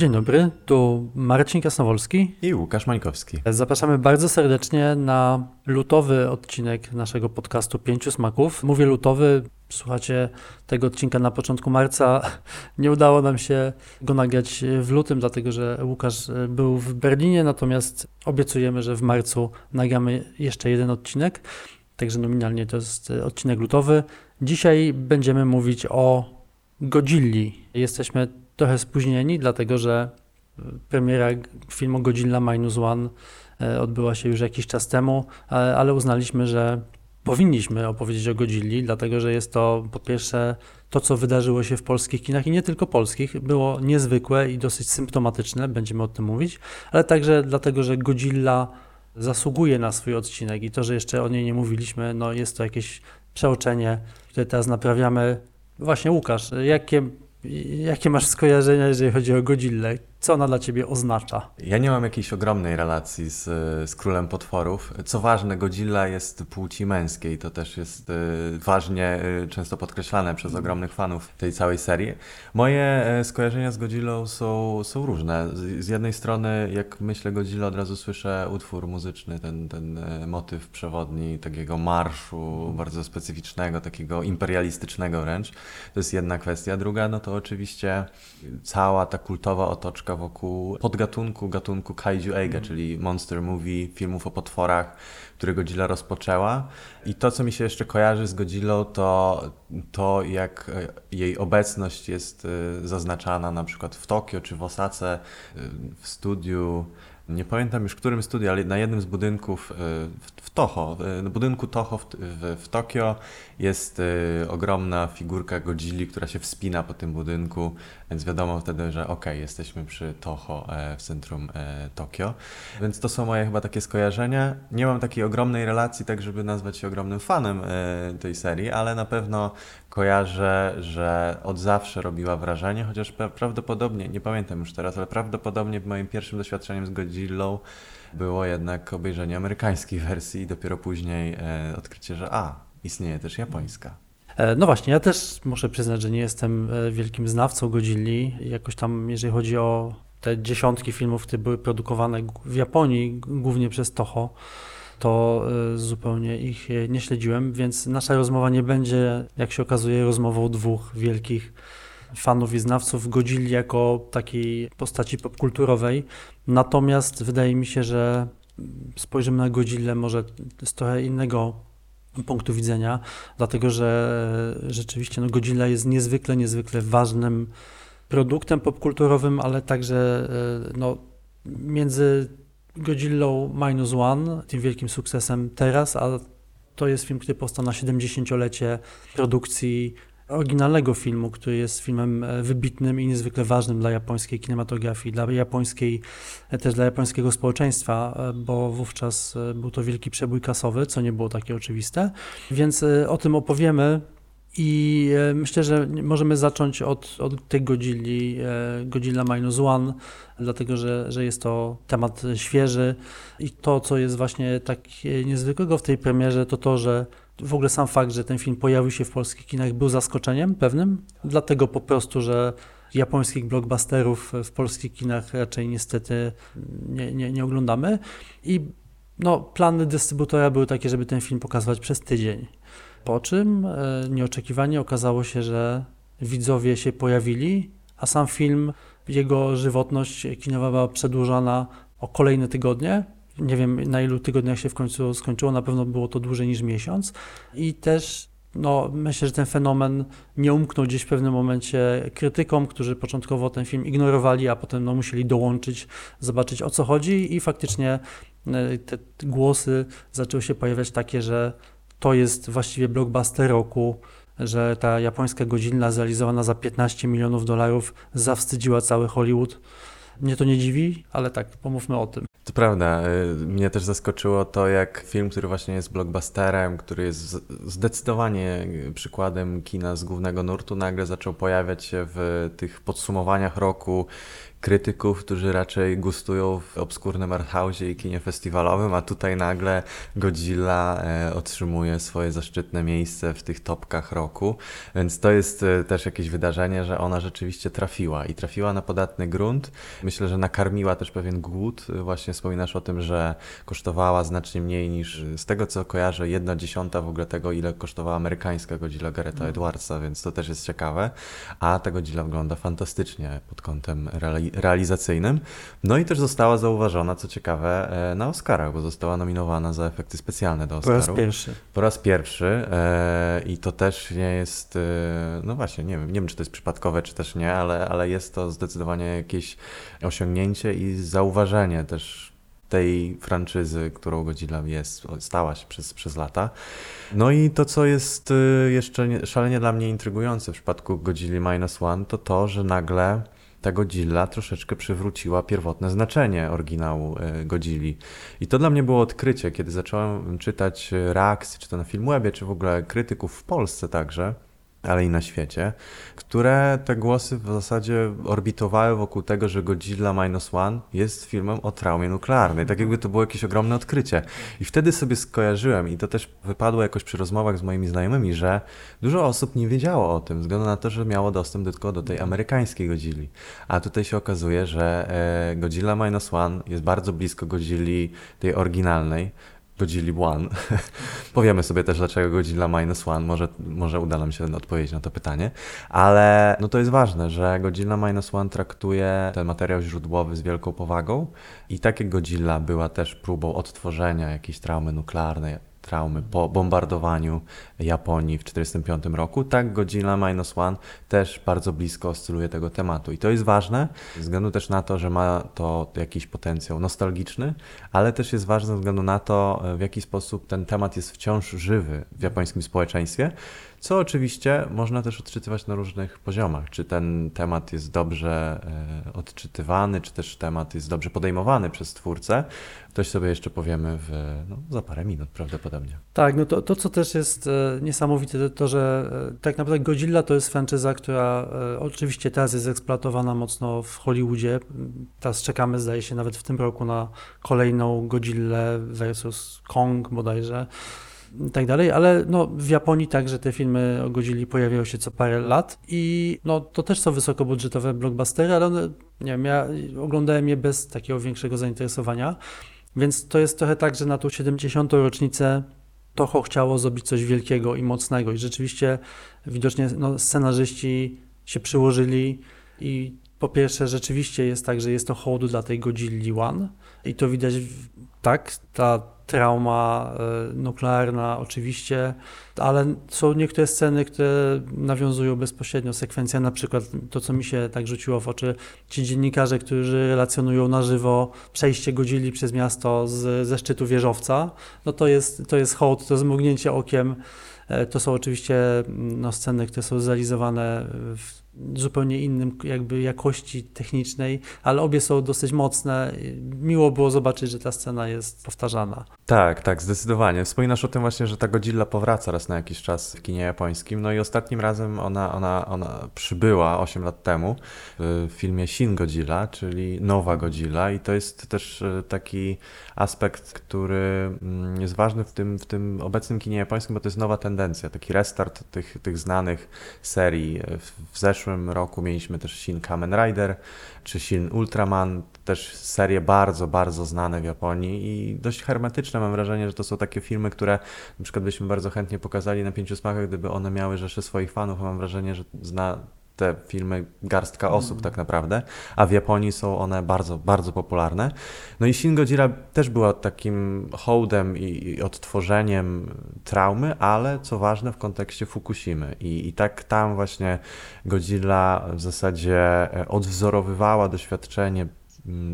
Dzień dobry, tu Marcin Kasnowolski i Łukasz Mańkowski. Zapraszamy bardzo serdecznie na lutowy odcinek naszego podcastu Pięciu Smaków. Mówię lutowy, słuchacie tego odcinka na początku marca. Nie udało nam się go nagrać w lutym, dlatego że Łukasz był w Berlinie, natomiast obiecujemy, że w marcu nagramy jeszcze jeden odcinek. Także nominalnie to jest odcinek lutowy. Dzisiaj będziemy mówić o Godzilli. Jesteśmy trochę spóźnieni, dlatego że premiera filmu Godzilla Minus One e, odbyła się już jakiś czas temu, ale uznaliśmy, że powinniśmy opowiedzieć o Godzilli, dlatego że jest to po pierwsze to, co wydarzyło się w polskich kinach i nie tylko polskich, było niezwykłe i dosyć symptomatyczne, będziemy o tym mówić, ale także dlatego, że Godzilla zasługuje na swój odcinek i to, że jeszcze o niej nie mówiliśmy, no jest to jakieś przeoczenie, które teraz naprawiamy. Właśnie Łukasz, jakie Jakie masz skojarzenia, jeżeli chodzi o Godzillę? Co ona dla ciebie oznacza? Ja nie mam jakiejś ogromnej relacji z, z Królem Potworów. Co ważne, Godzilla jest płci męskiej. To też jest y, ważnie y, często podkreślane przez ogromnych fanów tej całej serii. Moje y, skojarzenia z Godzillą są, są różne. Z, z, jednej strony, jak myślę Godzilla, od razu słyszę utwór muzyczny, ten, ten y, motyw przewodni takiego marszu bardzo specyficznego, takiego imperialistycznego wręcz. To jest jedna kwestia. Druga, no to oczywiście cała ta kultowa otoczka wokół podgatunku, gatunku kaiju eiga, mm. czyli monster movie, filmów o potworach, które Godzilla rozpoczęła. I to, co mi się jeszcze kojarzy z Godzillą, to to, jak e, jej obecność jest e, zaznaczana na przykład w Tokio czy w Osace, w studiu nie pamiętam już w którym studiu, ale na jednym z budynków w Toho, w budynku Toho w, w, w Tokio jest ogromna figurka Godzilli, która się wspina po tym budynku więc wiadomo wtedy, że ok, jesteśmy przy Toho e, w centrum e, Tokio. Więc to są moje chyba takie skojarzenia. Nie mam takiej ogromnej relacji, tak żeby nazwać się ogromnym fanem e, tej serii, ale na pewno kojarzę, że od zawsze robiła wrażenie, chociaż prawdopodobnie, nie pamiętam już teraz, ale prawdopodobnie moim pierwszym doświadczeniem z Godzillą było jednak obejrzenie amerykańskiej wersji i dopiero później odkrycie, że a, istnieje też japońska. E, no właśnie, ja też muszę przyznać, że nie jestem e, wielkim znawcą Godzilli. Jakoś tam, jeżeli chodzi o te dziesiątki filmów, które były produkowane w Japonii, głównie przez Toho, to e, zupełnie ich nie śledziłem, więc nasza rozmowa nie będzie, jak się okazuje, rozmową dwóch wielkich fanów i znawców Godzilli jako takiej postaci popkulturowej. Natomiast wydaje mi się, że spojrzymy na Godzillę może z trochę innego punktu widzenia, dlatego że rzeczywiście no, Godzilla jest niezwykle, niezwykle ważnym produktem popkulturowym, ale także e, no, między Godzillą Minus One, tym wielkim sukcesem teraz, a to jest film, który powstał na 70-lecie produkcji oryginalnego filmu, który jest filmem e, wybitnym i niezwykle ważnym dla japońskiej kinematografii, dla japońskiej, e, też dla japońskiego społeczeństwa, e, bo wówczas był to wielki przebój kasowy, co nie było takie oczywiste. Więc o tym opowiemy i myślę, że możemy zacząć od, od tej Godzilli, Godzilla Minus One, dlatego że, że jest to temat świeży. I to, co jest właśnie tak niezwykłego w tej premierze, to to, że w ogóle sam fakt, że ten film pojawił się w polskich kinach był zaskoczeniem pewnym, dlatego po prostu, że japońskich blockbusterów w polskich kinach raczej niestety nie, nie, nie oglądamy. I no, plany dystrybutora były takie, żeby ten film pokazywać przez tydzień. Po czym e, nieoczekiwanie okazało się, że widzowie się pojawili, a sam film, jego żywotność kinowa była przedłużona o kolejne tygodnie, nie wiem na ilu tygodniach się w końcu skończyło, na pewno było to dłużej niż miesiąc. I też no, myślę, że ten fenomen nie umknął gdzieś w pewnym momencie krytykom, którzy początkowo ten film ignorowali, a potem no, musieli dołączyć, zobaczyć o co chodzi i faktycznie e, te głosy zaczęły się pojawiać takie, że to jest właściwie blockbuster roku, że ta japońska godzina zrealizowana za 15 milionów dolarów zawstydziła cały Hollywood. Mnie to nie dziwi, ale tak, pomówmy o tym. To prawda. Y, mnie też zaskoczyło to, jak film, który właśnie jest blockbusterem, który jest zdecydowanie przykładem kina z głównego nurtu, nagle zaczął pojawiać się w tych podsumowaniach roku, krytyków, którzy raczej gustują w obskurnym arthouse'ie i kinie festiwalowym, a tutaj nagle Godzilla e, otrzymuje swoje zaszczytne miejsce w tych topkach roku, więc to jest e, też jakieś wydarzenie, że ona rzeczywiście trafiła i trafiła na podatny grunt. Myślę, że nakarmiła też pewien głód. Właśnie wspominasz o tym, że kosztowała znacznie mniej niż z tego co kojarzę, jedna dziesiąta w ogóle tego, ile kosztowała amerykańska Godzilla Garetha no. Edwardsa, więc to też jest ciekawe. A ta Godzilla wygląda fantastycznie pod kątem reali realizacyjnym. No i też została zauważona, co ciekawe, e, na Oscarach, bo została nominowana za efekty specjalne do Oscaru. Po raz pierwszy. Po raz pierwszy e, i to też nie jest, e, no właśnie, nie wiem, nie wiem, czy to jest przypadkowe, czy też nie, ale, ale jest to zdecydowanie jakieś osiągnięcie i zauważenie też tej franczyzy, którą Godzilla jest, stała się przez, przez lata. No i to, co jest jeszcze szalenie dla mnie intrygujące w przypadku Godzilla Minus One, to to, że nagle ta Godzilla troszeczkę przywróciła pierwotne znaczenie oryginału e, Godzilli. I to dla mnie było odkrycie, kiedy zacząłem czytać reakcje, czy to na Filmwebie, czy w ogóle krytyków w Polsce także, ale i na świecie, które te głosy w zasadzie orbitowały wokół tego, że Godzilla Minus One jest filmem o traumie nuklearnej. Tak jakby to było jakieś ogromne odkrycie. I wtedy sobie skojarzyłem, i to też wypadło jakoś przy rozmowach z moimi znajomymi, że dużo osób nie wiedziało o tym, ze względu na to, że miało dostęp tylko do tej amerykańskiej Godzilli. A tutaj się okazuje, że e, Godzilla Minus One jest bardzo blisko Godzilli tej oryginalnej, Godzilla One. Powiemy sobie też, dlaczego Godzilla Minus One. Może, może uda nam się odpowiedzieć na to pytanie. Ale no to jest ważne, że Godzilla Minus One traktuje ten materiał źródłowy z wielką powagą i tak jak Godzilla była też próbą odtworzenia jakiejś traumy nuklearnej, traumy po bombardowaniu Japonii w 1945 roku, tak Godzilla Minus One też bardzo blisko oscyluje tego tematu. I to jest ważne, ze względu też na to, że ma to jakiś potencjał nostalgiczny, ale też jest ważne ze względu na to, w jaki sposób ten temat jest wciąż żywy w japońskim społeczeństwie co oczywiście można też odczytywać na różnych poziomach. Czy ten temat jest dobrze e, odczytywany, czy też temat jest dobrze podejmowany przez twórcę, coś sobie jeszcze powiemy w, no, za parę minut prawdopodobnie. Tak, no to, to co też jest e, niesamowite, to, to że e, tak naprawdę Godzilla to jest franczyza, która oczywiście teraz jest eksploatowana mocno w Hollywoodzie. Teraz czekamy, zdaje się, nawet w tym roku na kolejną Godzilla versus Kong bodajże i tak dalej, ale no, w Japonii także te filmy o Godzilli pojawiają się co parę lat i no, to też są wysokobudżetowe blockbustery, ale one, nie wiem, ja oglądałem je bez takiego większego zainteresowania, więc to jest trochę tak, że na tą 70. rocznicę Toho chciało zrobić coś wielkiego i mocnego i rzeczywiście widocznie no, scenarzyści się przyłożyli i po pierwsze rzeczywiście jest tak, że jest to hołd dla tej Godzilli One i to widać tak, ta trauma e, nuklearna oczywiście, ale są niektóre sceny, które nawiązują bezpośrednio sekwencja, na przykład to, co mi się tak rzuciło w oczy, ci dziennikarze, którzy relacjonują na żywo przejście Godzilli przez miasto z, ze szczytu wieżowca, no to jest, to jest hołd, to zmrugnięcie okiem, e, to są oczywiście no, sceny, które są zrealizowane w zupełnie innym jakby jakości technicznej, ale obie są dosyć mocne. Miło było zobaczyć, że ta scena jest powtarzana. Tak, tak, zdecydowanie. Wspominasz o tym właśnie, że ta Godzilla powraca raz na jakiś czas w kinie japońskim, no i ostatnim razem ona, ona, ona przybyła 8 lat temu w filmie Shin Godzilla, czyli Nowa Godzilla i to jest też e, taki aspekt, który mm, jest ważny w tym, w tym obecnym kinie japońskim, bo to jest nowa tendencja, taki restart tych, tych znanych serii. W zeszłym roku mieliśmy też Shin Kamen Rider, czy Shin Ultraman, też serie bardzo, bardzo znane w Japonii i dość hermetyczne. Mam wrażenie, że to są takie filmy, które na przykład byśmy bardzo chętnie pokazali na Pięciu Smakach, gdyby one miały rzesze swoich fanów. Mam wrażenie, że zna te filmy garstka osób mm. tak naprawdę, a w Japonii są one bardzo, bardzo popularne. No i Shin Godzilla też była takim hołdem i, odtworzeniem traumy, ale co ważne w kontekście Fukushimy. I, I tak tam właśnie Godzilla w zasadzie e, odwzorowywała doświadczenie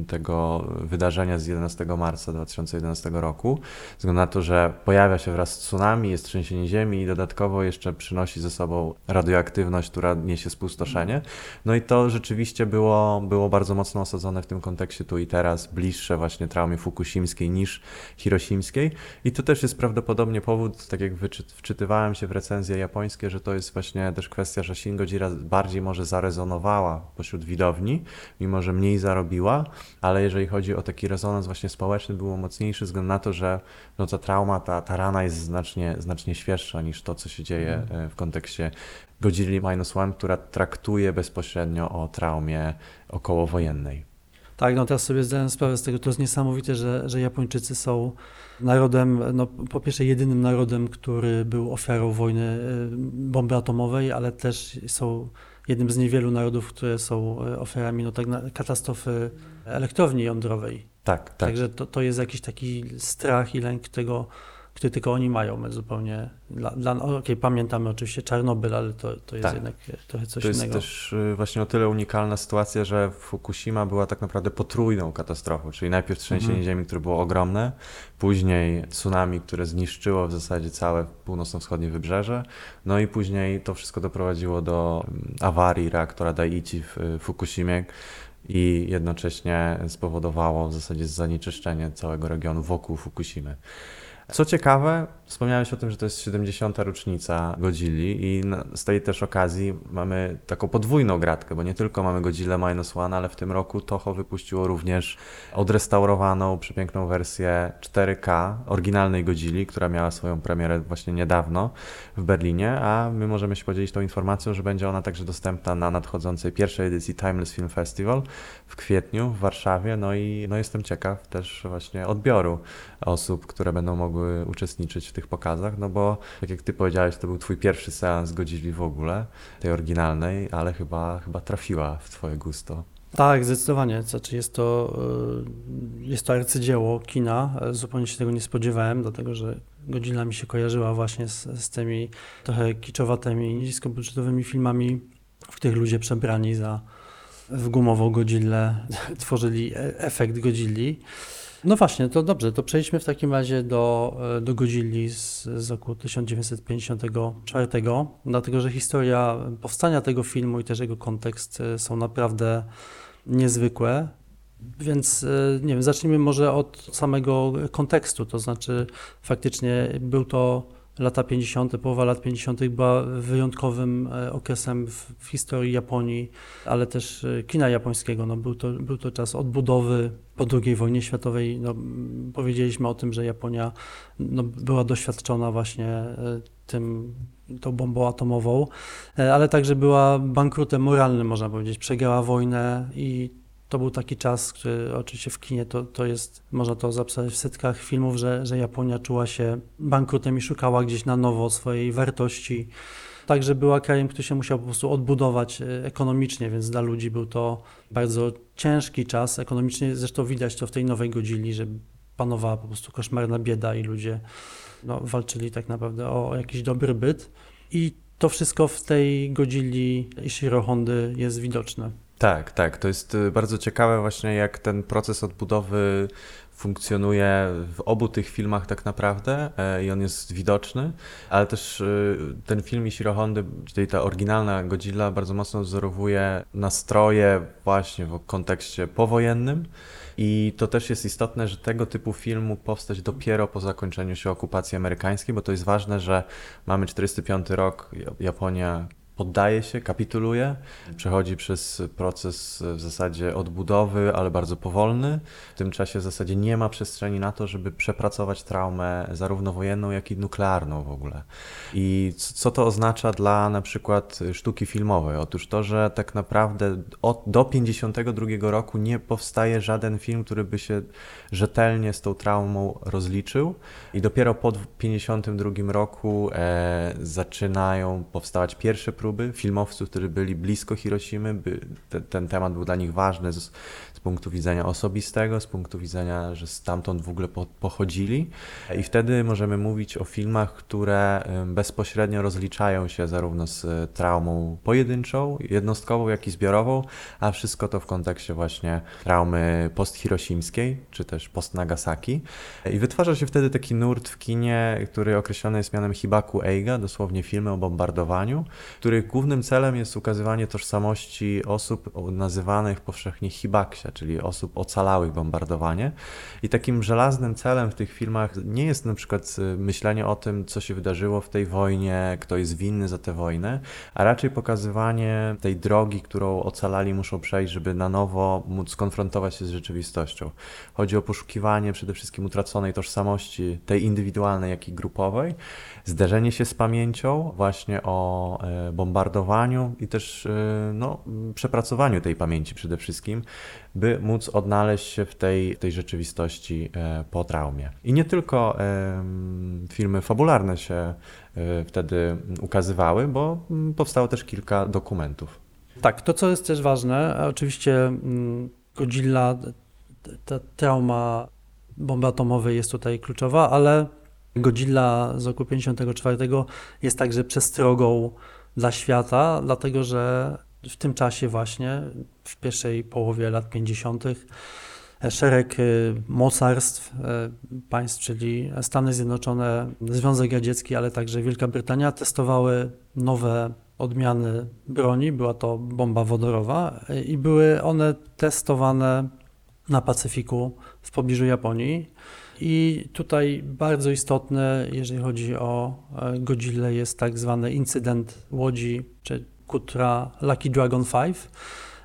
tego wydarzenia z 11 marca 2011 roku, ze względu na to, że pojawia się wraz z tsunami, jest trzęsienie ziemi i dodatkowo jeszcze przynosi ze sobą radioaktywność, która niesie spustoszenie. No i to rzeczywiście było, było bardzo mocno osadzone w tym kontekście tu i teraz, bliższe właśnie traumie fukushimskiej niż hiroshimskiej. I to też jest prawdopodobnie powód, tak jak wczytywałem się w recenzje japońskie, że to jest właśnie też kwestia, że Shin Godzilla bardziej może zarezonowała pośród widowni, mimo że mniej zarobiła, ale jeżeli chodzi o taki rezonans właśnie społeczny, było mocniejszy ze względu na to, że no ta trauma, ta, ta rana jest znacznie, znacznie świeższa niż to, co się dzieje mm. w kontekście Godzilla Minus One, która traktuje bezpośrednio o traumie okołowojennej. Tak, no teraz sobie zdałem sprawę z tego, to jest niesamowite, że, że Japończycy są narodem, no po pierwsze jedynym narodem, który był ofiarą wojny y, bomby atomowej, ale też są jednym z niewielu narodów, które są y, ofiarami no, tak katastrofy elektrowni jądrowej. Tak, tak. Także to, to jest jakiś taki strach i lęk tego, który tylko oni mają. My zupełnie, dla, dla, okay, pamiętamy oczywiście Czarnobyl, ale to, to jest tak. jednak trochę coś innego. To jest też y, właśnie o tyle unikalna sytuacja, że Fukushima była tak naprawdę potrójną katastrofą, czyli najpierw trzęsienie mhm. ziemi, które było ogromne, później tsunami, które zniszczyło w zasadzie całe północno-wschodnie wybrzeże, no i później to wszystko doprowadziło do mm, awarii reaktora Daiichi w y, Fukushimie, i jednocześnie spowodowało w zasadzie zanieczyszczenie całego regionu wokół Fukushimy. Co ciekawe, wspomniałeś o tym, że to jest 70. rocznica Godzilli i z tej też okazji mamy taką podwójną gratkę, bo nie tylko mamy Godzilla Minus One, ale w tym roku Toho wypuściło również odrestaurowaną, przepiękną wersję 4K oryginalnej Godzilli, która miała swoją premierę właśnie niedawno w Berlinie, a my możemy się podzielić tą informacją, że będzie ona także dostępna na nadchodzącej pierwszej edycji Timeless Film Festival w kwietniu w Warszawie, no i no jestem ciekaw też właśnie odbioru osób, które będą mogły uczestniczyć w tych pokazach, no bo tak jak ty powiedziałeś, to był twój pierwszy seans Godzilli w ogóle, tej oryginalnej, ale chyba, chyba trafiła w twoje gusto. Tak, zdecydowanie. Znaczy jest to, y, jest to arcydzieło kina. Zupełnie się tego nie spodziewałem, dlatego że Godzilla mi się kojarzyła właśnie z, z tymi trochę kiczowatymi, niskobudżetowymi filmami, w których ludzie przebrani za w gumową Godzillę tworzyli e, efekt Godzilli. No właśnie, to dobrze, to przejdźmy w takim razie do, e, do Godzilli z, z roku 1954, dlatego że historia powstania tego filmu i też jego kontekst e, są naprawdę niezwykłe. Więc nie wiem, zacznijmy może od samego kontekstu, to znaczy faktycznie był to lata 50., połowa lat 50. była wyjątkowym e, okresem w, w, historii Japonii, ale też e, kina japońskiego. No, był, to, był to czas odbudowy po II wojnie światowej. No, powiedzieliśmy o tym, że Japonia no, była doświadczona właśnie e, tym, tą bombą atomową, ale także była bankrutem moralnym, można powiedzieć. Przegrała wojnę i to był taki czas, który oczywiście w kinie to, to jest, można to zapisać w setkach filmów, że, że Japonia czuła się bankrutem i szukała gdzieś na nowo swojej wartości. Także była krajem, który się musiał po prostu odbudować e, ekonomicznie, więc dla ludzi był to bardzo ciężki czas ekonomicznie. Zresztą widać to w tej nowej godzili, że panowała po prostu koszmarna bieda i ludzie no, walczyli tak naprawdę o jakiś dobry byt. I to wszystko w tej godzili Ishiro Hondy jest widoczne. Tak, tak. To jest y, bardzo ciekawe właśnie, jak ten proces odbudowy funkcjonuje w obu tych filmach tak naprawdę e, i on jest widoczny, ale też y, ten film Ishiro Hondy, czyli ta oryginalna Godzilla bardzo mocno wzorowuje nastroje właśnie w kontekście powojennym i to też jest istotne, że tego typu film mógł powstać dopiero po zakończeniu się okupacji amerykańskiej, bo to jest ważne, że mamy 45 rok, Japonia poddaje się, kapituluje, przechodzi przez proces w zasadzie odbudowy, ale bardzo powolny. W tym czasie w zasadzie nie ma przestrzeni na to, żeby przepracować traumę zarówno wojenną, jak i nuklearną w ogóle. I co to oznacza dla na przykład sztuki filmowej? Otóż to, że tak naprawdę od, do 52 roku nie powstaje żaden film, który by się rzetelnie z tą traumą rozliczył i dopiero po 52 roku e, zaczynają powstawać pierwsze próby próby, filmowców, którzy byli blisko Hiroshimy, by te, ten temat był dla nich ważny punktu widzenia osobistego, z punktu widzenia, że stamtąd w ogóle po, pochodzili. I wtedy możemy mówić o filmach, które bezpośrednio rozliczają się zarówno z traumą pojedynczą, jednostkową, jak i zbiorową, a wszystko to w kontekście właśnie traumy post-hirosimskiej, czy też post-Nagasaki. I wytwarza się wtedy taki nurt w kinie, który określony jest mianem Hibaku Eiga, dosłownie filmy o bombardowaniu, których głównym celem jest ukazywanie tożsamości osób nazywanych powszechnie Hibaksia, czyli osób ocalałych bombardowanie. I takim żelaznym celem w tych filmach nie jest na przykład y, myślenie o tym, co się wydarzyło w tej wojnie, kto jest winny za tę wojnę, a raczej pokazywanie tej drogi, którą ocalali muszą przejść, żeby na nowo móc skonfrontować się z rzeczywistością. Chodzi o poszukiwanie przede wszystkim utraconej tożsamości, tej indywidualnej, jak i grupowej, zderzenie się z pamięcią, właśnie o e, bombardowaniu i też e, no, przepracowaniu tej pamięci przede wszystkim, by móc odnaleźć się w tej, tej rzeczywistości e, po traumie. I nie tylko filmy fabularne się wtedy ukazywały, bo powstało też kilka dokumentów. Tak, to co jest też ważne, oczywiście Godzilla, ta trauma bomby atomowej jest tutaj kluczowa, ale Godzilla z roku 54 jest także przestrogą dla świata, dlatego że w tym czasie właśnie, w pierwszej połowie lat 50., szereg y, mocarstw y, państw, czyli Stany Zjednoczone, Związek Radziecki, ale także Wielka Brytania testowały nowe odmiany broni. Była to bomba wodorowa i były one testowane na Pacyfiku w pobliżu Japonii. I tutaj bardzo istotne, jeżeli chodzi o e, Godzilla, jest tak zwany incydent łodzi, czy kutra Lucky Dragon 5.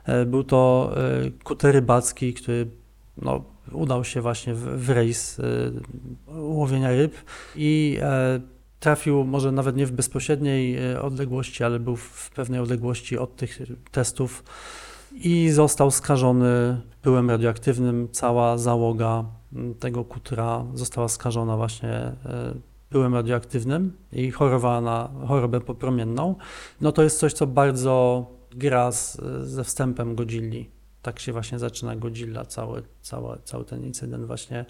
E, był to e, kuter rybacki, który no, udał się właśnie w, w rejs łowienia ryb i trafił może nawet nie w bezpośredniej odległości, ale był w pewnej odległości od tych testów i został skażony pyłem radioaktywnym. Cała załoga tego kutra została skażona właśnie e, pyłem radioaktywnym i chorowała na chorobę popromienną, no to jest coś, co bardzo gra z, ze wstępem Godzilli. Tak się właśnie zaczyna Godzilla, cały, cały, cały ten incydent właśnie.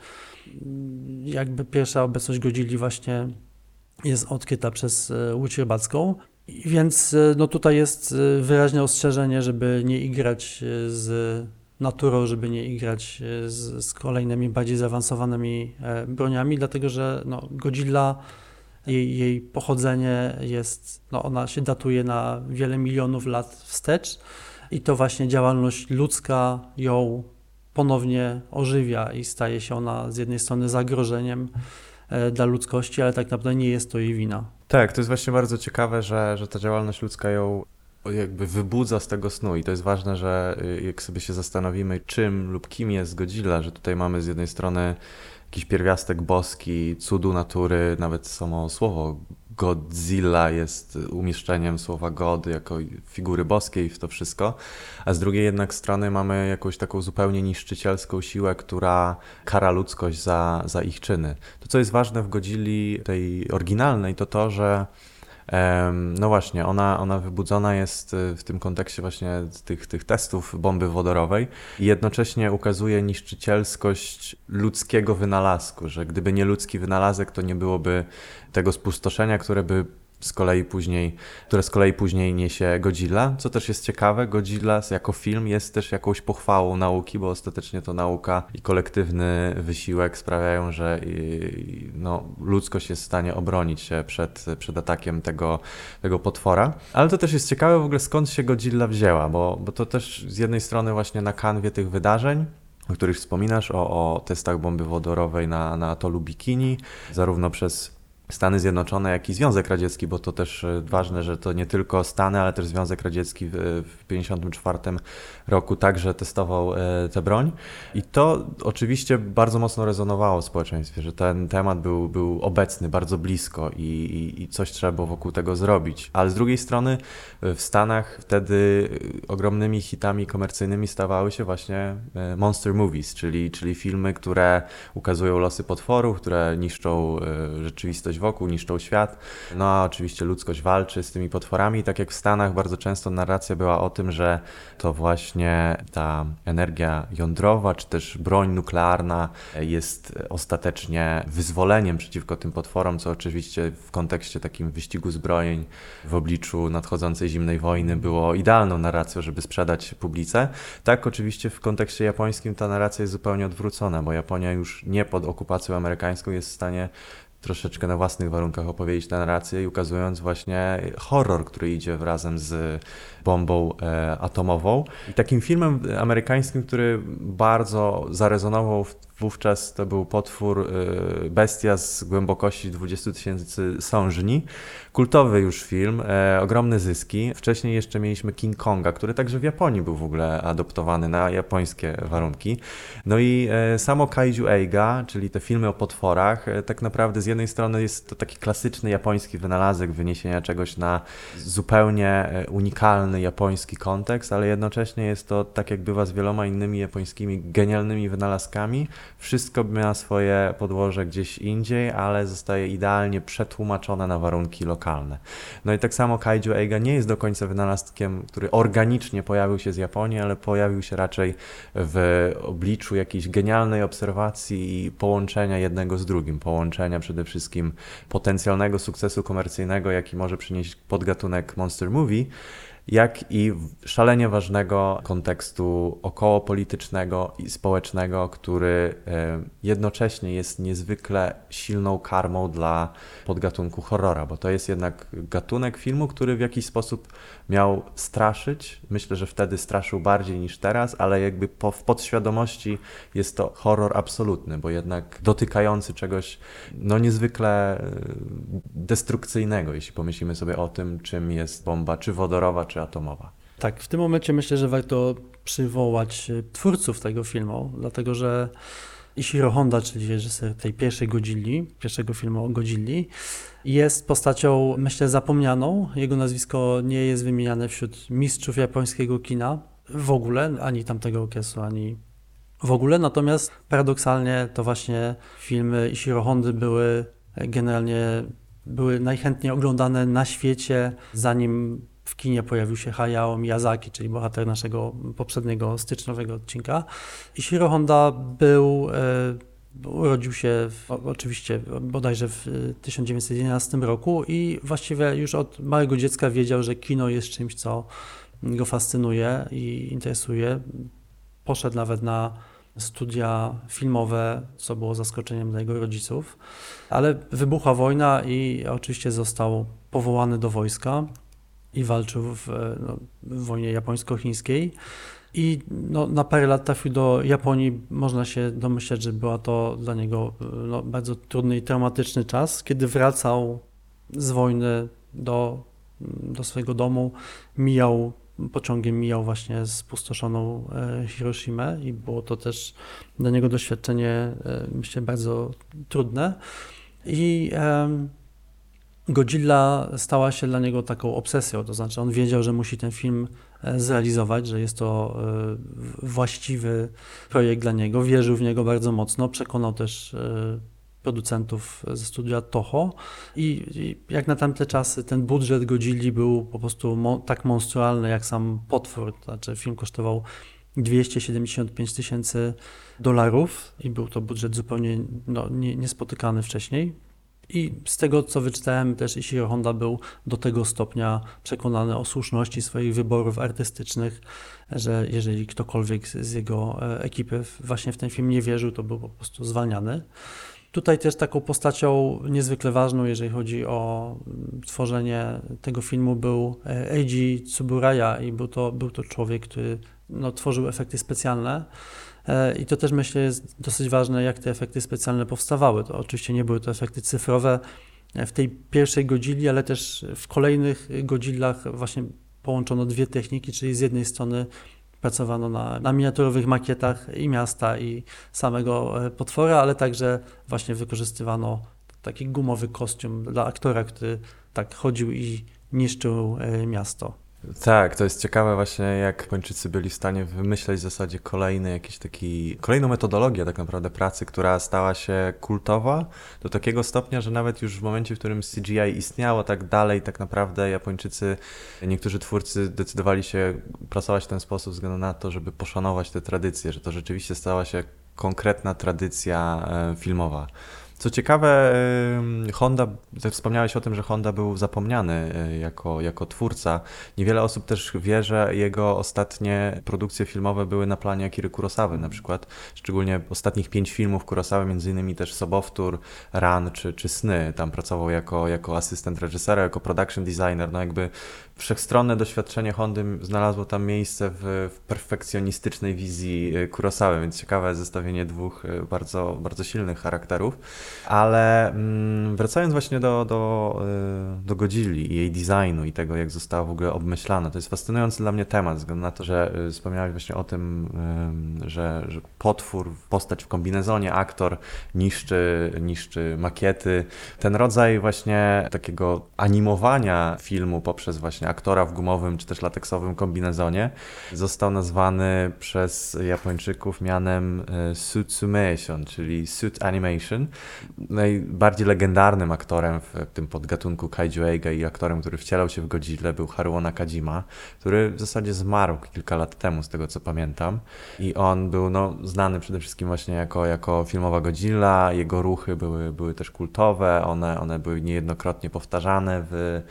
Jakby pierwsza obecność Godzilli właśnie jest odkryta przez e, Łódź Rybacką. Więc e, no tutaj jest wyraźne ostrzeżenie, żeby nie igrać z naturą, żeby nie igrać e, z, z kolejnymi bardziej zaawansowanymi e, broniami, dlatego że no, Godzilla, jej, jej pochodzenie jest, no, ona się datuje na wiele milionów lat wstecz i to właśnie działalność ludzka ją ponownie ożywia i staje się ona z jednej strony zagrożeniem e, dla ludzkości, ale tak naprawdę nie jest to jej wina. Tak, to jest właśnie bardzo ciekawe, że, że ta działalność ludzka ją jakby wybudza z tego snu i to jest ważne, że y, jak sobie się zastanowimy czym lub kim jest Godzilla, że tutaj mamy z jednej strony jakiś pierwiastek boski, cudu natury, nawet samo słowo Godzilla jest umieszczeniem słowa God jako figury boskiej w to wszystko, a z drugiej jednak strony mamy jakąś taką zupełnie niszczycielską siłę, która kara ludzkość za, za ich czyny. To, co jest ważne w Godzilli tej oryginalnej, to to, że no właśnie, ona, ona wybudzona jest y, w tym kontekście właśnie tych, tych testów bomby wodorowej i jednocześnie ukazuje niszczycielskość ludzkiego wynalazku, że gdyby nie ludzki wynalazek, to nie byłoby tego spustoszenia, które by z kolei później, które z kolei później niesie Godzilla. Co też jest ciekawe, Godzilla jako film jest też jakąś pochwałą nauki, bo ostatecznie to nauka i kolektywny wysiłek sprawiają, że no, ludzkość jest w stanie obronić się przed, przed atakiem tego, tego potwora. Ale to też jest ciekawe w ogóle skąd się Godzilla wzięła, bo, bo to też z jednej strony właśnie na kanwie tych wydarzeń, o których wspominasz, o, o testach bomby wodorowej na, na atolu Bikini, zarówno przez Stany Zjednoczone, jak i Związek Radziecki, bo to też e, ważne, że to nie tylko Stany, ale też Związek Radziecki w 1954 roku także testował e, tę broń. I to oczywiście bardzo mocno rezonowało w społeczeństwie, że ten temat był, był obecny bardzo blisko i, i, i coś trzeba było wokół tego zrobić. Ale z drugiej strony e, w Stanach wtedy ogromnymi hitami komercyjnymi stawały się właśnie monster movies, czyli, czyli filmy, które ukazują losy potworów, które niszczą rzeczywistość wokół, niszczą świat. No a oczywiście ludzkość walczy z tymi potworami tak jak w Stanach bardzo często narracja była o tym, że to właśnie ta energia jądrowa czy też broń nuklearna jest ostatecznie wyzwoleniem przeciwko tym potworom, co oczywiście w kontekście takim wyścigu zbrojeń w obliczu nadchodzącej zimnej wojny było idealną narracją, żeby sprzedać publice. Tak, oczywiście w kontekście japońskim ta narracja jest zupełnie odwrócona, bo Japonia już nie pod okupacją amerykańską jest w stanie troszeczkę na własnych warunkach opowiedzieć tę narrację i ukazując właśnie horror, który idzie razem z bombą e, atomową. I takim filmem amerykańskim, który bardzo zarezonował wówczas, to był potwór e, Bestia z głębokości 20 tysięcy sążni. Kultowy już film, e, ogromne zyski. Wcześniej jeszcze mieliśmy King Konga, który także w Japonii był w ogóle adoptowany na japońskie warunki. No i e, samo Kaiju Eiga, czyli te filmy o potworach, e, tak naprawdę z jednej strony jest to taki klasyczny japoński wynalazek wyniesienia czegoś na zupełnie e, unikalny japoński kontekst, ale jednocześnie jest to tak jak bywa z wieloma innymi japońskimi genialnymi wynalazkami. Wszystko ma swoje podłoże gdzieś indziej, ale zostaje idealnie przetłumaczone na warunki lokalne. No i tak samo Kaiju Eiga nie jest do końca wynalazkiem, który organicznie pojawił się z Japonii, ale pojawił się raczej w obliczu jakiejś genialnej obserwacji i połączenia jednego z drugim, połączenia przede wszystkim potencjalnego sukcesu komercyjnego, jaki może przynieść podgatunek Monster Movie, jak i szalenie ważnego kontekstu okołopolitycznego i społecznego, który e, jednocześnie jest niezwykle silną karmą dla podgatunku horrora, bo to jest jednak gatunek filmu, który w jakiś sposób miał straszyć. Myślę, że wtedy straszył bardziej niż teraz, ale jakby po, w podświadomości jest to horror absolutny, bo jednak dotykający czegoś no niezwykle e, destrukcyjnego, jeśli pomyślimy sobie o tym, czym jest bomba, czy wodorowa, czy atomowa. Tak, w tym momencie myślę, że warto przywołać e, twórców tego filmu, dlatego że Ishiro Honda, czyli reżyser tej pierwszej Godzilli, pierwszego filmu o Godzilli, jest postacią, myślę, zapomnianą. Jego nazwisko nie jest wymieniane wśród mistrzów japońskiego kina w ogóle, ani tamtego okresu, ani w ogóle. Natomiast paradoksalnie to właśnie filmy Ishiro Hondy były generalnie były najchętniej oglądane na świecie, zanim w kinie pojawił się Hayao Miyazaki, czyli bohater naszego poprzedniego styczniowego odcinka. Ishiro Honda był, e, urodził się w, oczywiście bodajże w 1911 roku i właściwie już od małego dziecka wiedział, że kino jest czymś, co go fascynuje i interesuje. Poszedł nawet na studia filmowe, co było zaskoczeniem dla jego rodziców, ale wybuchła wojna i oczywiście został powołany do wojska i walczył w, no, w wojnie japońsko-chińskiej. I no, na parę lat trafił do Japonii. Można się domyśleć, że była to dla niego no, bardzo trudny i traumatyczny czas. Kiedy wracał z wojny do, do swojego domu, mijał pociągiem mijał właśnie spustoszoną e, Hiroshimę i było to też dla niego doświadczenie, e, myślę, bardzo trudne. I Godzilla stała się dla niego taką obsesją, to znaczy on wiedział, że musi ten film zrealizować, że jest to właściwy projekt dla niego, wierzył w niego bardzo mocno, przekonał też producentów ze studia Toho I, jak na tamte czasy ten budżet Godzilli był po prostu tak monstrualny jak sam potwór, znaczy film kosztował 275 tysięcy dolarów i był to budżet zupełnie no, nie, niespotykany wcześniej. I z tego, co wyczytałem, też Ishiro Honda był do tego stopnia przekonany o słuszności swoich wyborów artystycznych, że jeżeli ktokolwiek z jego e, ekipy właśnie w ten film nie wierzył, to był po prostu zwalniany. Tutaj też taką postacią niezwykle ważną, jeżeli chodzi o mm, tworzenie tego filmu, był e, Eiji Tsuburaya i był to, był to człowiek, który no, tworzył efekty specjalne. E, I to też myślę jest dosyć ważne, jak te efekty specjalne powstawały. To oczywiście nie były to efekty cyfrowe w tej pierwszej godzili, ale też w kolejnych godzillach właśnie połączono dwie techniki, czyli z jednej strony Pracowano na, na miniaturowych makietach i miasta, i samego e, potwora, ale także właśnie wykorzystywano taki gumowy kostium dla aktora, który tak chodził i niszczył e, miasto. Tak, to jest ciekawe właśnie, jak Japończycy byli w stanie wymyśleć w zasadzie kolejny jakiś taki, kolejną metodologię tak naprawdę pracy, która stała się kultowa do takiego stopnia, że nawet już w momencie, w którym CGI istniało tak dalej, tak naprawdę Japończycy, niektórzy twórcy decydowali się pracować w ten sposób względu na to, żeby poszanować te tradycje, że to rzeczywiście stała się konkretna tradycja e, filmowa. Co ciekawe, Honda, wspomniałeś o tym, że Honda był zapomniany y, jako, jako twórca. Niewiele osób też wie, że jego ostatnie produkcje filmowe były na planie Akiry Kurosawy na przykład. Szczególnie ostatnich pięć filmów Kurosawy, między innymi też Sobowtór, Run czy, czy Sny. Tam pracował jako, jako asystent reżysera, jako production designer. No jakby wszechstronne doświadczenie Hondy znalazło tam miejsce w, w perfekcjonistycznej wizji y, Kurosawy, więc ciekawe zestawienie dwóch y, bardzo, bardzo silnych charakterów. Ale mm, wracając właśnie do, do, y, do Godzilli i jej designu i tego, jak została w ogóle obmyślana, to jest fascynujący dla mnie temat, ze względu na to, że wspomniałeś właśnie o tym, że, że potwór, postać w kombinezonie, aktor niszczy, niszczy makiety. Ten rodzaj właśnie takiego animowania filmu poprzez właśnie aktora w gumowym czy też lateksowym kombinezonie, został nazwany przez Japończyków mianem e, Sutsumation, czyli Suit Animation. Najbardziej legendarnym aktorem w tym podgatunku Kaiju Eiga i aktorem, który wcielał się w Godzilla był Haruo Nakajima, który w zasadzie zmarł kilka lat temu, z tego co pamiętam. I on był no, znany przede wszystkim właśnie jako, jako filmowa Godzilla, jego ruchy były, były też kultowe, one, one były niejednokrotnie powtarzane w,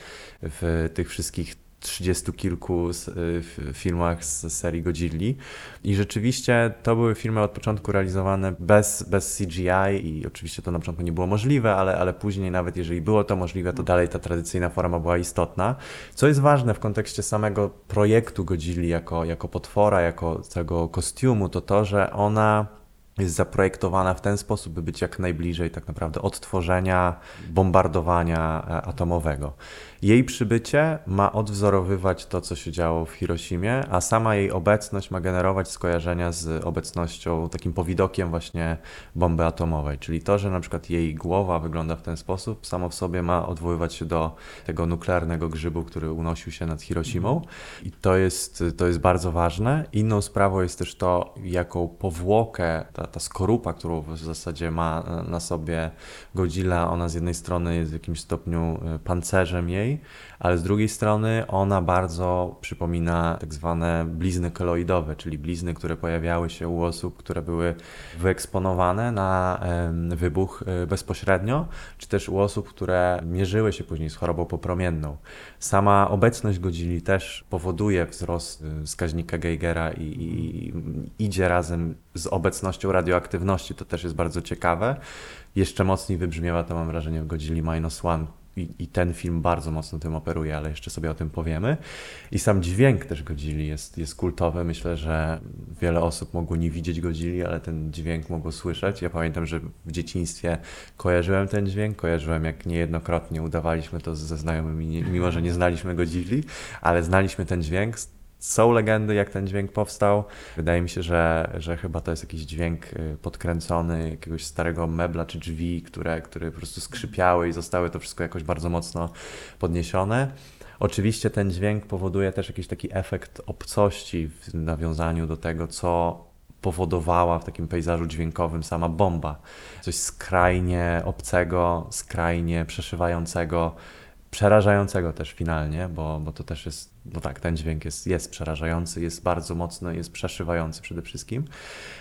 w tych wszystkich trzydziestu kilku y, filmach z serii Godzilli. I rzeczywiście to były filmy od początku realizowane bez, bez CGI i oczywiście to na początku nie było możliwe, ale, ale później nawet jeżeli było to możliwe, to dalej ta tradycyjna forma była istotna. Co jest ważne w kontekście samego projektu Godzilli jako, jako potwora, jako tego kostiumu, to to, że ona jest zaprojektowana w ten sposób, by być jak najbliżej tak naprawdę odtworzenia bombardowania e, atomowego. Jej przybycie ma odwzorowywać to, co się działo w Hiroshimie, a sama jej obecność ma generować skojarzenia z obecnością, takim powidokiem właśnie bomby atomowej. Czyli to, że na przykład jej głowa wygląda w ten sposób, samo w sobie ma odwoływać się do tego nuklearnego grzybu, który unosił się nad Hiroshimą. I to jest, to jest bardzo ważne. Inną sprawą jest też to, jaką powłokę, ta, ta skorupa, którą w zasadzie ma na sobie Godzilla, ona z jednej strony jest w jakimś stopniu e, pancerzem jej, ale z drugiej strony ona bardzo przypomina tak zwane blizny keloidowe, czyli blizny, które pojawiały się u osób, które były wyeksponowane na wybuch e, bezpośrednio, czy też u osób, które mierzyły się później z chorobą popromienną. Sama obecność godzili też powoduje wzrost e, wskaźnika Geigera i, i idzie razem z obecnością radioaktywności. To też jest bardzo ciekawe. Jeszcze mocniej wybrzmiewa to, mam wrażenie, w Godzilli Minus One, i, i, ten film bardzo mocno tym operuje, ale jeszcze sobie o tym powiemy. I sam dźwięk też Godzilli jest, jest kultowy. Myślę, że wiele osób mogło nie widzieć Godzilli, ale ten dźwięk mogło słyszeć. Ja pamiętam, że w dzieciństwie kojarzyłem ten dźwięk, kojarzyłem jak niejednokrotnie udawaliśmy to ze znajomymi, mimo że nie znaliśmy Godzilli, ale znaliśmy ten dźwięk są legendy, jak ten dźwięk powstał. Wydaje mi się, że, że chyba to jest jakiś dźwięk y, podkręcony jakiegoś starego mebla czy drzwi, które, które po prostu skrzypiały i zostały to wszystko jakoś bardzo mocno podniesione. Oczywiście ten dźwięk powoduje też jakiś taki efekt obcości w nawiązaniu do tego, co powodowała w takim pejzażu dźwiękowym sama bomba. Coś skrajnie obcego, skrajnie przeszywającego, przerażającego też finalnie, bo, bo to też jest no tak, ten dźwięk jest, jest przerażający, jest bardzo mocny, jest przeszywający przede wszystkim.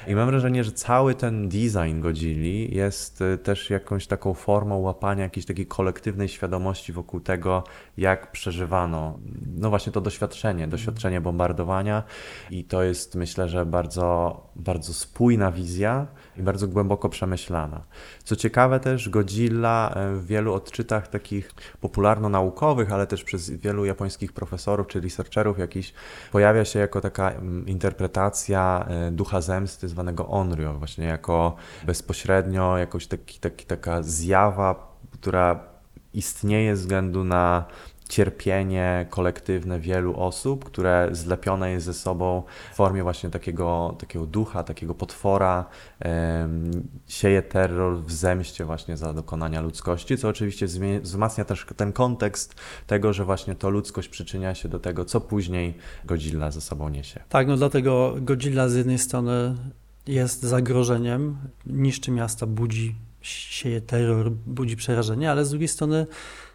I mam wrażenie, że cały ten design Godzilli jest y, też jakąś taką formą łapania jakiejś takiej kolektywnej świadomości wokół tego, jak przeżywano no właśnie to doświadczenie, doświadczenie bombardowania i to jest myślę, że bardzo, bardzo spójna wizja i bardzo głęboko przemyślana. Co ciekawe też, Godzilla y, w wielu odczytach takich popularno-naukowych, ale też przez wielu japońskich profesorów czy researcherów jakiś, pojawia się jako taka mm, interpretacja e, ducha zemsty zwanego onryo, właśnie jako bezpośrednio jakoś taki, taki, taka zjawa, która istnieje ze względu na cierpienie kolektywne wielu osób, które zlepione jest ze sobą w formie właśnie takiego, takiego ducha, takiego potwora, sieje terror w zemście właśnie za dokonania ludzkości, co oczywiście wzmacnia też ten kontekst tego, że właśnie to ludzkość przyczynia się do tego, co później Godzilla ze sobą niesie. Tak, no dlatego Godzilla z jednej strony jest zagrożeniem, niszczy miasta, budzi sieje terror, budzi przerażenie, ale z drugiej strony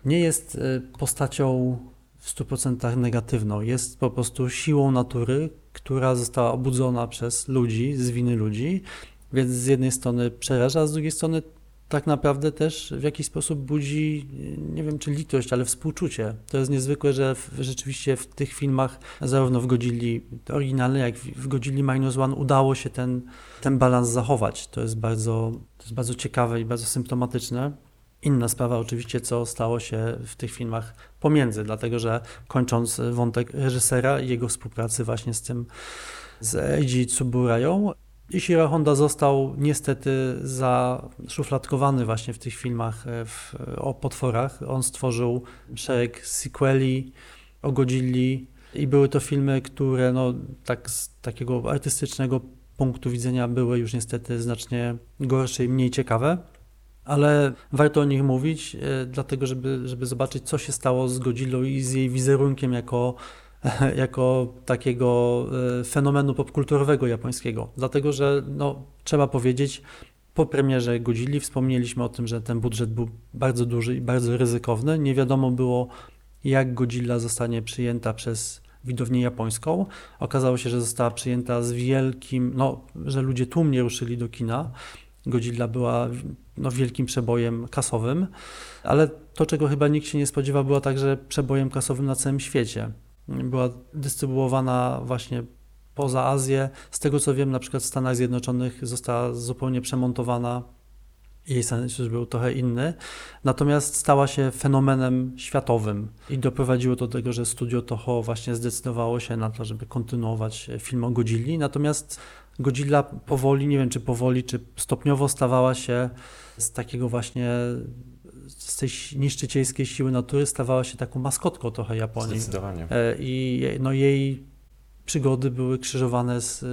nie jest e, postacią w 100% negatywną. Jest po prostu siłą natury, która została obudzona przez ludzi, z winy ludzi, więc z jednej strony przeraża, a z drugiej strony tak naprawdę też w jakiś sposób budzi, nie wiem czy litość, ale współczucie. To jest niezwykłe, że w, rzeczywiście w tych filmach, zarówno w Godzilli oryginalnej, jak w Godzilli Minus One udało się ten, ten balans zachować. To jest, bardzo, to jest bardzo ciekawe i bardzo symptomatyczne. Inna sprawa oczywiście, co stało się w tych filmach pomiędzy, dlatego że kończąc wątek reżysera i jego współpracy właśnie z tym, z Eiji Tsuburają, Ishiro Honda został niestety zaszufladkowany właśnie w tych filmach e, w, o potworach. On stworzył szereg sequeli o Godzilli i były to filmy, które no, tak z takiego artystycznego punktu widzenia były już niestety znacznie gorsze i mniej ciekawe. Ale warto o nich mówić, e, dlatego żeby, żeby zobaczyć, co się stało z Godzillą i z jej wizerunkiem jako jako takiego e, fenomenu popkulturowego japońskiego. Dlatego, że no, trzeba powiedzieć, po premierze Godzilli wspomnieliśmy o tym, że ten budżet był bardzo duży i bardzo ryzykowny. Nie wiadomo było, jak Godzilla zostanie przyjęta przez widownię japońską. Okazało się, że została przyjęta z wielkim, no, że ludzie tłumnie ruszyli do kina. Godzilla była no, wielkim przebojem kasowym, ale to, czego chyba nikt się nie spodziewał, była także przebojem kasowym na całym świecie była dystrybuowana właśnie poza Azję. Z tego co wiem, na przykład w Stanach Zjednoczonych została zupełnie przemontowana. Jej scenariusz był trochę inny, natomiast stała się fenomenem światowym i doprowadziło do tego, że studio Toho właśnie zdecydowało się na to, żeby kontynuować film o Godzilli. Natomiast Godzilla powoli, nie wiem czy powoli, czy stopniowo stawała się z takiego właśnie z tej niszczycielskiej siły natury stawała się taką maskotką trochę Japonii. Zdecydowanie. E, I no, jej przygody były krzyżowane z e,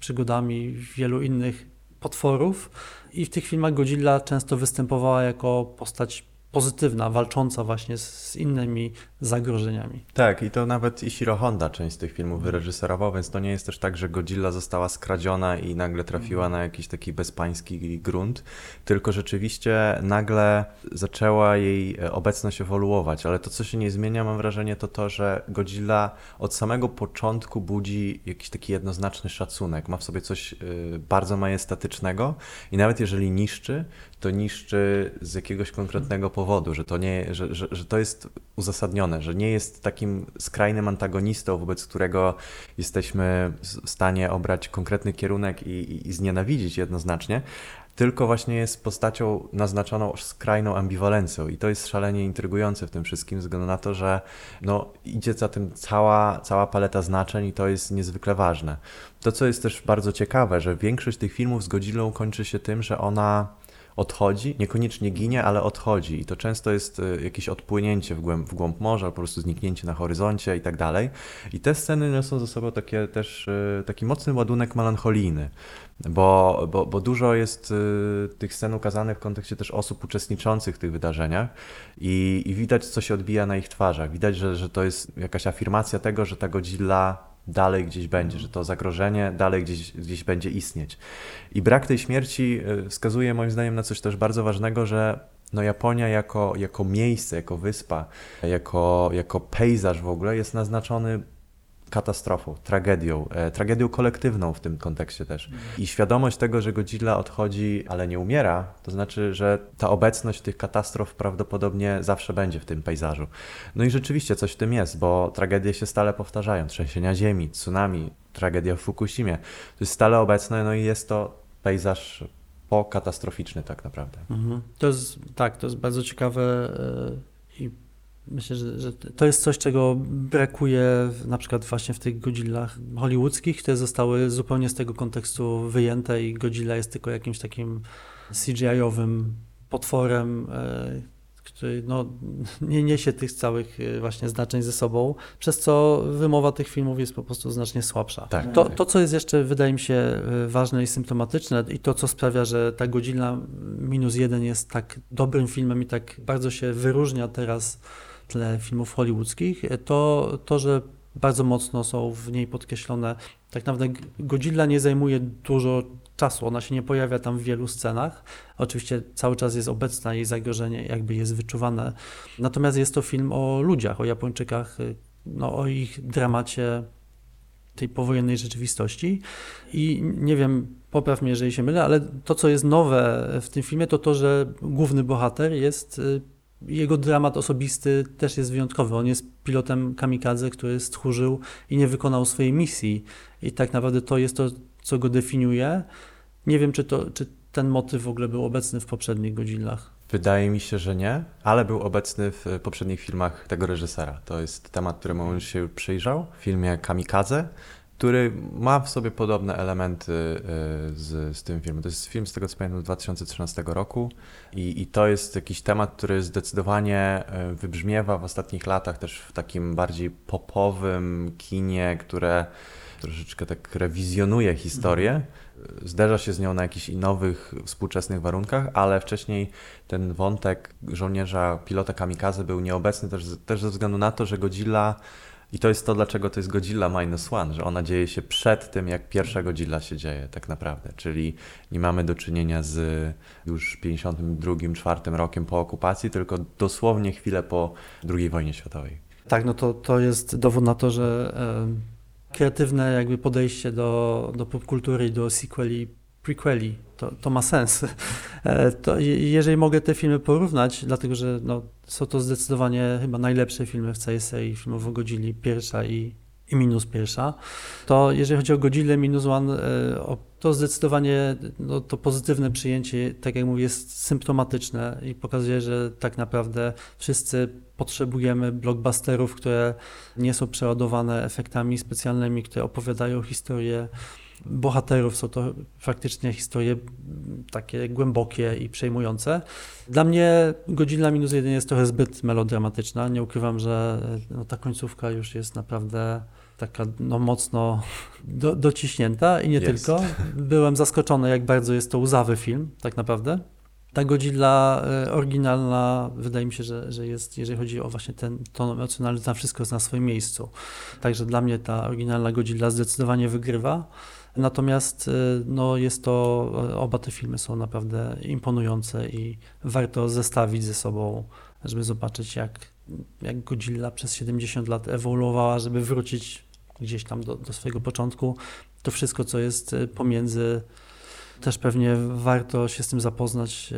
przygodami wielu innych potworów. I w tych filmach Godzilla często występowała jako postać pozytywna, walcząca właśnie z innymi zagrożeniami. Tak, i to nawet Ishiro Honda część z tych filmów mhm. wyreżyserował, więc to nie jest też tak, że Godzilla została skradziona i nagle trafiła mhm. na jakiś taki bezpański grunt, tylko rzeczywiście nagle zaczęła jej e, obecność ewoluować, ale to, co się nie zmienia, mam wrażenie, to to, że Godzilla od samego początku budzi jakiś taki jednoznaczny szacunek, ma w sobie coś e, bardzo majestatycznego i nawet jeżeli niszczy, to niszczy z jakiegoś konkretnego powodu, że to, nie, że, że, że to jest uzasadnione, że nie jest takim skrajnym antagonistą, wobec którego jesteśmy w stanie obrać konkretny kierunek i, i, i znienawidzić jednoznacznie, tylko właśnie jest postacią naznaczoną skrajną ambiwalencją i to jest szalenie intrygujące w tym wszystkim, ze względu na to, że no, idzie za tym cała, cała paleta znaczeń i to jest niezwykle ważne. To, co jest też bardzo ciekawe, że większość tych filmów z Godzillą kończy się tym, że ona odchodzi, niekoniecznie ginie, ale odchodzi i to często jest y, jakieś odpłynięcie w głąb, w głąb morza, po prostu zniknięcie na horyzoncie i tak dalej. I te sceny niosą ze sobą takie też y, taki mocny ładunek melancholijny, bo, bo, bo dużo jest y, tych scen ukazanych w kontekście też osób uczestniczących w tych wydarzeniach i, i widać, co się odbija na ich twarzach. Widać, że, że to jest jakaś afirmacja tego, że ta Godzilla dalej gdzieś będzie, że to zagrożenie dalej gdzieś, gdzieś będzie istnieć. I brak tej śmierci e, wskazuje moim zdaniem na coś też bardzo ważnego, że no Japonia jako, jako miejsce, jako wyspa, jako, jako pejzaż w ogóle jest naznaczony katastrofą, tragedią, e, tragedią kolektywną w tym kontekście też. I świadomość tego, że Godzilla odchodzi, ale nie umiera, to znaczy, że ta obecność tych katastrof prawdopodobnie zawsze będzie w tym pejzażu. No i rzeczywiście coś w tym jest, bo tragedie się stale powtarzają. Trzęsienia ziemi, tsunami, tragedia w Fukushimie. To jest stale obecne, no i jest to pejzaż pokatastroficzny tak naprawdę. Mhm. To jest, tak, to jest bardzo ciekawe e, Myślę, że, że, to jest coś, czego brakuje na przykład właśnie w tych Godzillach hollywoodzkich, które zostały zupełnie z tego kontekstu wyjęte i Godzilla jest tylko jakimś takim CGI-owym potworem, e, który no, nie niesie tych całych y, właśnie znaczeń ze sobą, przez co wymowa tych filmów jest po prostu znacznie słabsza. Tak, to, tak. to, co jest jeszcze, wydaje mi się, y, ważne i symptomatyczne i to, co sprawia, że ta godzina minus jeden jest tak dobrym filmem i tak bardzo się wyróżnia teraz tle filmów hollywoodzkich, to to, że bardzo mocno są w niej podkreślone. Tak naprawdę Godzilla nie zajmuje dużo czasu, ona się nie pojawia tam w wielu scenach. Oczywiście cały czas jest obecna, jej zagrożenie jakby jest wyczuwane. Natomiast jest to film o ludziach, o Japończykach, no, o ich dramacie tej powojennej rzeczywistości. I nie wiem, popraw mnie, jeżeli się mylę, ale to, co jest nowe w tym filmie, to to, że główny bohater jest y, jego dramat osobisty też jest wyjątkowy. On jest pilotem kamikadze, który stchórzył i nie wykonał swojej misji. I tak naprawdę to jest to, co go definiuje. Nie wiem, czy, to, czy ten motyw w ogóle był obecny w poprzednich Godzillach. Wydaje mi się, że nie, ale był obecny w poprzednich filmach tego reżysera. To jest temat, któremu on się przyjrzał w filmie Kamikadze, który ma w sobie podobne elementy y, z, z tym filmem. To jest film, z tego co pamiętam, z 2013 roku i, i to jest jakiś temat, który zdecydowanie y, wybrzmiewa w ostatnich latach też w takim bardziej popowym kinie, które troszeczkę tak rewizjonuje historię. Zderza się z nią na jakichś nowych, współczesnych warunkach, ale wcześniej ten wątek żołnierza, pilota kamikaze był nieobecny też, też ze względu na to, że Godzilla i to jest to, dlaczego to jest Godzilla Minus One, że ona dzieje się przed tym, jak pierwsza Godzilla się dzieje tak naprawdę. Czyli nie mamy do czynienia z już 52-4 rokiem po okupacji, tylko dosłownie chwilę po II wojnie światowej. Tak, no to, to jest dowód na to, że e, kreatywne jakby podejście do, do popkultury do sequeli, prequeli, to, to ma sens. E, to, jeżeli mogę te filmy porównać, dlatego że no, są to zdecydowanie chyba najlepsze filmy w całej serii filmów o Godzilli, pierwsza i, i minus pierwsza, to jeżeli chodzi o Godzillę minus one, e, to zdecydowanie no, to pozytywne przyjęcie, tak jak mówię, jest symptomatyczne i pokazuje, że tak naprawdę wszyscy potrzebujemy blockbusterów, które nie są przeładowane efektami specjalnymi, które opowiadają historię bohaterów. Są to faktycznie historie takie głębokie i przejmujące. Dla mnie Godzilla minus jeden jest trochę zbyt melodramatyczna. Nie ukrywam, że no, ta końcówka już jest naprawdę taka no, mocno do, dociśnięta i nie jest. tylko. Byłem zaskoczony, jak bardzo jest to łzawy film, tak naprawdę. Ta Godzilla e, oryginalna, wydaje mi się, że, że jest, jeżeli chodzi o właśnie ten ton emocjonalny, tam wszystko jest na swoim miejscu. Także dla mnie ta oryginalna Godzilla zdecydowanie wygrywa. Natomiast y, no, jest to, y, oba te filmy są naprawdę imponujące i warto zestawić ze sobą, żeby zobaczyć, jak, jak Godzilla przez 70 lat ewoluowała, żeby wrócić gdzieś tam do, do swojego początku. To wszystko, co jest y, pomiędzy, też pewnie warto się z tym zapoznać,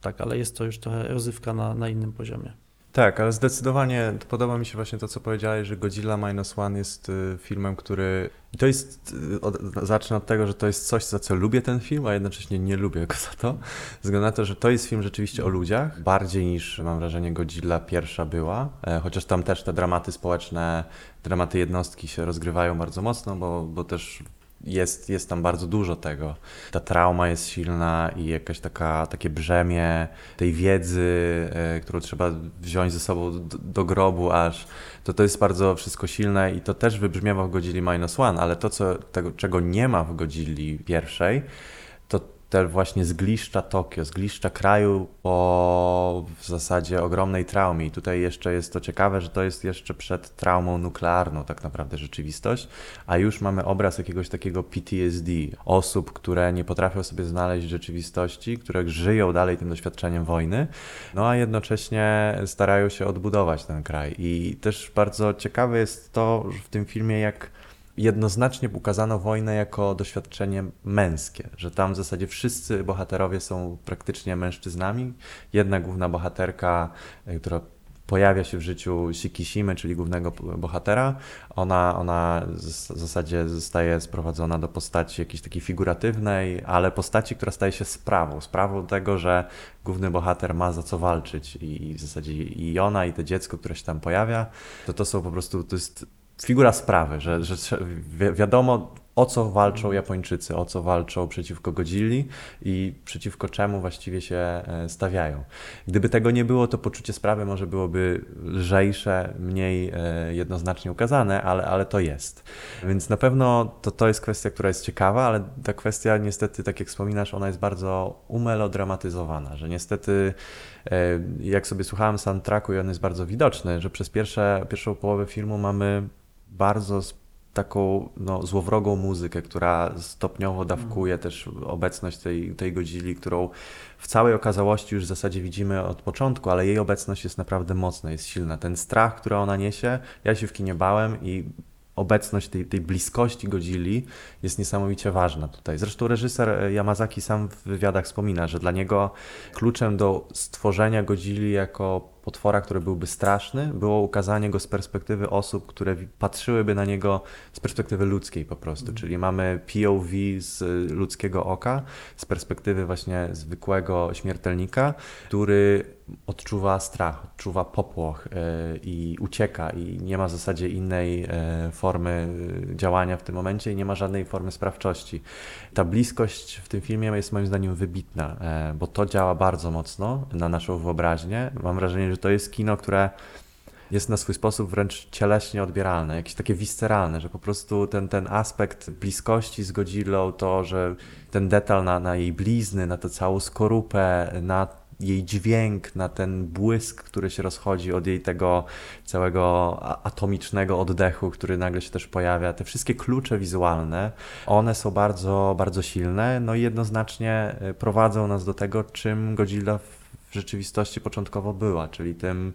tak, ale jest to już trochę rozrywka na, na innym poziomie. Tak, ale zdecydowanie podoba mi się właśnie to, co powiedziałeś, że Godzilla Minus One jest y, filmem, który... I to jest... Y, od, zacznę od tego, że to jest coś, za co lubię ten film, a jednocześnie nie lubię go za to. Względu na to, że to jest film rzeczywiście o ludziach, bardziej niż, mam wrażenie, Godzilla pierwsza była. E, chociaż tam też te dramaty społeczne, dramaty jednostki się rozgrywają bardzo mocno, bo, bo też jest, jest tam bardzo dużo tego. Ta trauma jest silna i jakaś taka, takie brzemię tej wiedzy, e, którą trzeba wziąć ze sobą do, do, grobu aż, to to jest bardzo wszystko silne i to też wybrzmiewa w Godzilli Minus One, ale to, co, tego, czego nie ma w Godzilli pierwszej, to te właśnie zgliszcza Tokio, zgliszcza kraju po w zasadzie ogromnej traumie. I tutaj jeszcze jest to ciekawe, że to jest jeszcze przed traumą nuklearną tak naprawdę rzeczywistość, a już mamy obraz jakiegoś takiego PTSD, osób, które nie potrafią sobie znaleźć rzeczywistości, które żyją dalej tym doświadczeniem wojny, no a jednocześnie starają się odbudować ten kraj. I też bardzo ciekawe jest to w tym filmie, jak jednoznacznie ukazano wojnę jako doświadczenie męskie, że tam w zasadzie wszyscy bohaterowie są praktycznie mężczyznami. Jedna główna bohaterka, e, która pojawia się w życiu Shikishimy, czyli głównego bohatera, ona, ona w zasadzie zostaje sprowadzona do postaci jakiejś takiej figuratywnej, ale postaci, która staje się sprawą. Sprawą tego, że główny bohater ma za co walczyć i w zasadzie i ona, i to dziecko, które się tam pojawia, to to są po prostu, to jest figura sprawy, że, że wi wiadomo, o co walczą Japończycy, o co walczą przeciwko Godzilli i przeciwko czemu właściwie się e, stawiają. Gdyby tego nie było, to poczucie sprawy może byłoby lżejsze, mniej e, jednoznacznie ukazane, ale, ale to jest. Więc na pewno to, to jest kwestia, która jest ciekawa, ale ta kwestia niestety, tak jak wspominasz, ona jest bardzo umelodramatyzowana, że niestety e, jak sobie słuchałem soundtracku i on jest bardzo widoczny, że przez pierwsze, pierwszą połowę filmu mamy bardzo taką no, złowrogą muzykę, która stopniowo dawkuje też obecność tej, tej godzili, którą w całej okazałości już w zasadzie widzimy od początku, ale jej obecność jest naprawdę mocna, jest silna. Ten strach, który ona niesie, ja się w kinie bałem i obecność tej, tej bliskości Godzilli jest niesamowicie ważna tutaj. Zresztą reżyser Yamazaki sam w wywiadach wspomina, że dla niego kluczem do stworzenia Godzilli jako potwora, który byłby straszny, było ukazanie go z perspektywy osób, które patrzyłyby na niego z perspektywy ludzkiej po prostu. Mm. Czyli mamy POV z ludzkiego oka, z perspektywy właśnie zwykłego śmiertelnika, który odczuwa strach, odczuwa popłoch yy, i ucieka i nie ma w zasadzie innej yy, formy e, działania w tym momencie i nie ma żadnej formy sprawczości. Ta bliskość w tym filmie jest moim zdaniem wybitna, bo to działa bardzo mocno na naszą wyobraźnię. Mam wrażenie, że to jest kino, które jest na swój sposób wręcz cieleśnie odbieralne, jakieś takie visceralne, że po prostu ten, ten aspekt bliskości z Godzillą, to, że ten detal na, na jej blizny, na tę całą skorupę, na jej dźwięk, na ten błysk, który się rozchodzi od jej tego całego atomicznego oddechu, który nagle się też pojawia. Te wszystkie klucze wizualne, one są bardzo, bardzo silne, no i jednoznacznie y, prowadzą nas do tego, czym Godzilla rzeczywistości początkowo była, czyli tym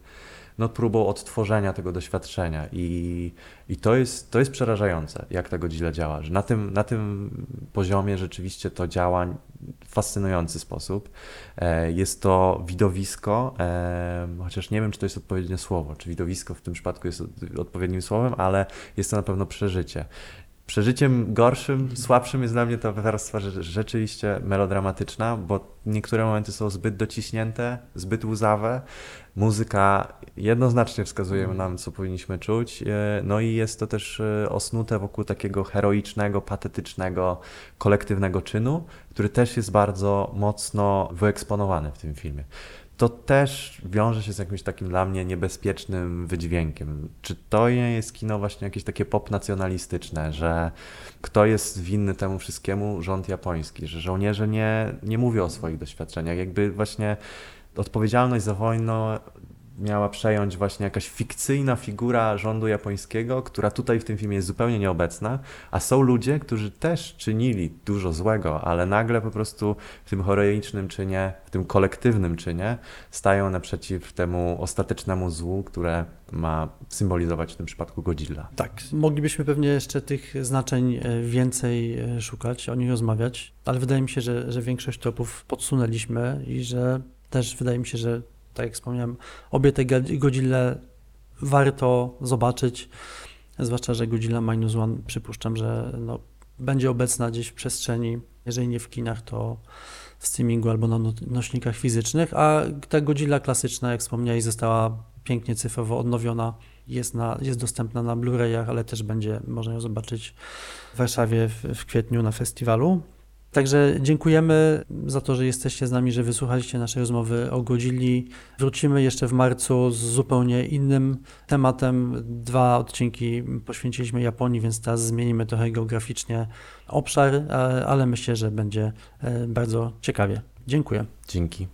no, próbą odtworzenia tego doświadczenia. I, i to, jest, to jest przerażające, jak tego źle działa. Że na, tym, na tym poziomie rzeczywiście to działa w fascynujący sposób. E, jest to widowisko, e, chociaż nie wiem, czy to jest odpowiednie słowo, czy widowisko w tym przypadku jest odpowiednim słowem, ale jest to na pewno przeżycie. Przeżyciem gorszym, słabszym jest dla mnie ta warstwa rzeczywiście melodramatyczna, bo niektóre momenty są zbyt dociśnięte, zbyt łzawe. Muzyka jednoznacznie wskazuje nam, co powinniśmy czuć. E, no i jest to też e, osnute wokół takiego heroicznego, patetycznego, kolektywnego czynu, który też jest bardzo mocno wyeksponowany w tym filmie to też wiąże się z jakimś takim dla mnie niebezpiecznym wydźwiękiem. Czy to nie jest kino właśnie jakieś takie pop-nacjonalistyczne, że kto jest winny temu wszystkiemu? Rząd japoński, że żołnierze nie, nie mówią o swoich doświadczeniach. Jakby właśnie odpowiedzialność za wojnę miała przejąć właśnie jakaś fikcyjna figura rządu japońskiego, która tutaj w tym filmie jest zupełnie nieobecna, a są ludzie, którzy też czynili dużo złego, ale nagle po prostu w tym heroicznym czynie, w tym kolektywnym czynie stają naprzeciw temu ostatecznemu złu, które ma symbolizować w tym przypadku Godzilla. Tak, moglibyśmy pewnie jeszcze tych znaczeń e, więcej e, szukać, o nich rozmawiać, ale wydaje mi się, że, że większość tropów podsunęliśmy i że też wydaje mi się, że tak jak wspomniałem, obie te Godzilla warto zobaczyć, zwłaszcza, że Godzilla Minus One przypuszczam, że no, będzie obecna gdzieś w przestrzeni, jeżeli nie w kinach, to w streamingu albo na no-, nośnikach fizycznych, a ta Godzilla klasyczna, jak wspomniałeś, została pięknie cyfrowo odnowiona, jest, na, jest dostępna na Blu-rayach, ale też będzie można ją zobaczyć w Warszawie w, w kwietniu na festiwalu. Także dziękujemy za to, że jesteście z nami, że wysłuchaliście naszej rozmowy o Godzilli. Wrócimy jeszcze w marcu z zupełnie innym tematem. Dwa odcinki poświęciliśmy Japonii, więc teraz zmienimy trochę geograficznie obszar, ale myślę, że będzie e, bardzo ciekawie. Dziękuję. Dzięki.